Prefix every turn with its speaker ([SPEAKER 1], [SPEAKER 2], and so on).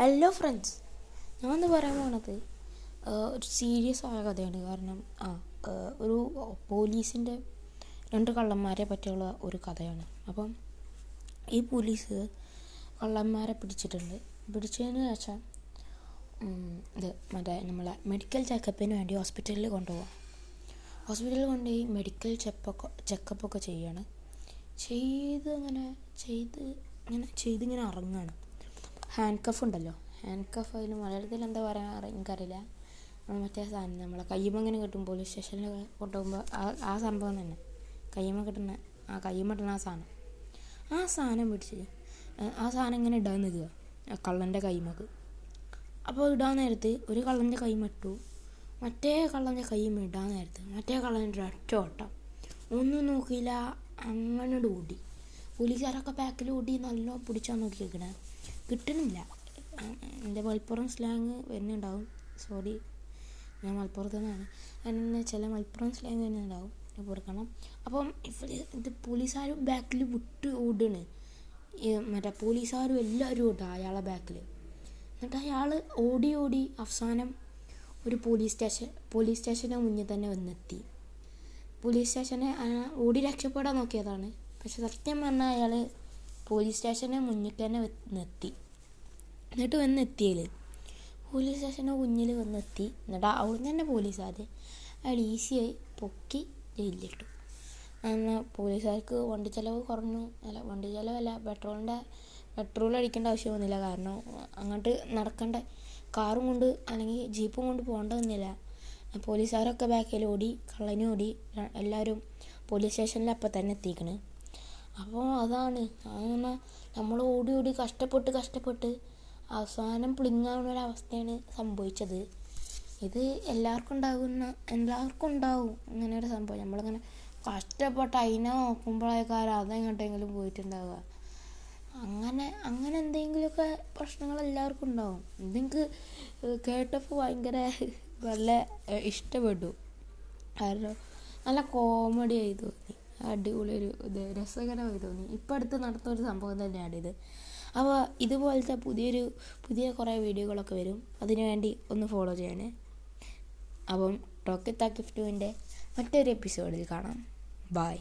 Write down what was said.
[SPEAKER 1] Hello friends ഞാൻ ഇന്ന് പറയാൻ പോണത് ഒരു സീരിയസ് ആയ കഥയാണ്. കാരണം ആ ഒരു പോലീസിന്റെ രണ്ട് കള്ളന്മാരെ പറ്റിയുള്ള ഒരു കഥയാണ്. അപ്പം ഈ പോലീസ് കള്ളന്മാരെ പിടിച്ചിട്ടുണ്ട്. പിടിച്ചതെന്ന് വെച്ചാൽ ഇത് മറ്റേ നമ്മളെ മെഡിക്കൽ ചെക്കപ്പിന് വേണ്ടി ഹോസ്പിറ്റലിൽ കൊണ്ടുപോകാം ഹോസ്പിറ്റലിൽ കൊണ്ടുപോയി മെഡിക്കൽ ചെപ്പൊക്കെ ചെക്കപ്പൊക്കെ ചെയ്യാണ്. ചെയ്ത് അങ്ങനെ ചെയ്ത് ഇങ്ങനെ ചെയ്തിങ്ങനെ ഇറങ്ങുകയാണ് ഹാൻഡ് കഫ് ഉണ്ടല്ലോ. ഹാൻഡ് കഫ് അതിന് മലയാളത്തിൽ എന്താ പറയുക എനിക്കറിയില്ല. മറ്റേ സാധനം നമ്മളെ കയ്യുമ്മ ഇങ്ങനെ കിട്ടും പോലീസ് സ്റ്റേഷനിൽ കൊണ്ടുപോകുമ്പോൾ ആ ആ സംഭവം തന്നെ. കയ്യുമ്മ കിട്ടുന്ന ആ കയ്യുമ്മ കിട്ടുന്ന ആ സാധനം. ആ സാധനം പിടിച്ച് ആ സാധനം ഇങ്ങനെ ഇടാൻ നിൽക്കുക. കള്ളന്റെ കൈമക്ക് അപ്പോൾ ഇടാൻ നേരത്ത് ഒരു കള്ളന്റെ കൈമിട്ടു മറ്റേ കള്ളന്റെ കൈ ഇടാൻ നേരത്ത് മറ്റേ കള്ളന്റെ ഒറ്റ ഓട്ടം. ഒന്നും നോക്കിയില്ല അങ്ങനെ ഓടി. പോലീസുകാരൊക്കെ ബാക്കിൽ ഓടി നല്ല പിടിച്ചാൽ നോക്കിയേക്കണേ കിട്ടണില്ല എന്റെ മലപ്പുറം സ്ലാങ് വരുന്നുണ്ടാവും സോറി ഞാൻ മലപ്പുറത്ത് നിന്നാണ്. അതിന് ചില മലപ്പുറം സ്ലാങ് വരുന്നുണ്ടാവും കൊടുക്കണം. അപ്പം ഇവർ ഇത് പോലീസുകാർ ബാക്കിൽ വിട്ട് ഓടുകയാണ്. മറ്റേ പോലീസുകാരും എല്ലാവരും ഓടുക അയാളെ ബാക്കിൽ എന്നിട്ട് അയാൾ ഓടി ഓടി അവസാനം ഒരു പോലീസ് സ്റ്റേഷൻ പോലീസ് സ്റ്റേഷന്റെ മുന്നിൽ തന്നെ വന്നെത്തി. പോലീസ് സ്റ്റേഷനെ ഓടി രക്ഷപ്പെടാൻ നോക്കിയതാണ്. പക്ഷെ സത്യം പറഞ്ഞാൽ അയാൾ പോലീസ് സ്റ്റേഷന്റെ മുന്നിൽ തന്നെ നിർത്തി. എന്നിട്ട് വന്ന് വന്നെത്തിയതിൽ പോലീസ് സ്റ്റേഷന്റെ മുന്നിൽ വന്നെത്തി എന്നിട്ട് അവിടുന്ന് തന്നെ പോലീസുകാർ അയാൾ ഈസിയായി പൊക്കി ജയിലിലിട്ടു. എന്നാൽ പോലീസുകാർക്ക് വണ്ടി ചിലവ് കുറഞ്ഞു. അല്ല വണ്ടി ചിലവല്ല പെട്രോളിന്റെ പെട്രോൾ അടിക്കേണ്ട ആവശ്യം വന്നില്ല. കാരണം അങ്ങോട്ട് നടക്കേണ്ട. കാറും കൊണ്ട് അല്ലെങ്കിൽ ജീപ്പും കൊണ്ട് പോകേണ്ട വന്നില്ല പോലീസുകാരൊക്കെ ബാക്കിൽ ഓടി കള്ളനും ഓടി എല്ലാവരും പോലീസ് സ്റ്റേഷനിൽ അപ്പം തന്നെ എത്തിക്കണ്. അപ്പോൾ അതാണ്. അങ്ങനെ നമ്മൾ ഓടി ഓടി കഷ്ടപ്പെട്ട് കഷ്ടപ്പെട്ട് അവസാനം പ്ലിങ്ങാവുന്ന ഒരവസ്ഥയാണ് സംഭവിച്ചത്. ഇത് എല്ലാവർക്കും ഉണ്ടാകുന്ന എല്ലാവർക്കും ഉണ്ടാവും അങ്ങനെ ഒരു സംഭവം. നമ്മളിങ്ങനെ കഷ്ടപ്പെട്ട് അതിനെ നോക്കുമ്പോഴേക്കാരം അതെങ്ങോട്ടെങ്കിലും പോയിട്ടുണ്ടാവുക. അങ്ങനെ അങ്ങനെ എന്തെങ്കിലുമൊക്കെ പ്രശ്നങ്ങൾ എല്ലാവർക്കും ഉണ്ടാവും. ഇതെനിക്ക് കേട്ടപ്പോൾ ഭയങ്കര നല്ല ഇഷ്ടപ്പെട്ടു. കാരണം നല്ല കോമഡി ആയി തോന്നി. അടിപൊളി ഒരു ഇത് രസകരമായി തോന്നി. ഇപ്പം അടുത്ത് നടന്ന ഒരു സംഭവം തന്നെയാണ് ഇത്. അപ്പോൾ ഇതുപോലത്തെ പുതിയൊരു പുതിയ കുറേ വീഡിയോകളൊക്കെ വരും. അതിനു വേണ്ടി ഒന്ന് ഫോളോ ചെയ്യണേ. അപ്പം റോക്കറ്റ് താക്കിഫ് ടുവിന്റെ മറ്റൊരു എപ്പിസോഡിൽ കാണാം. ബായ്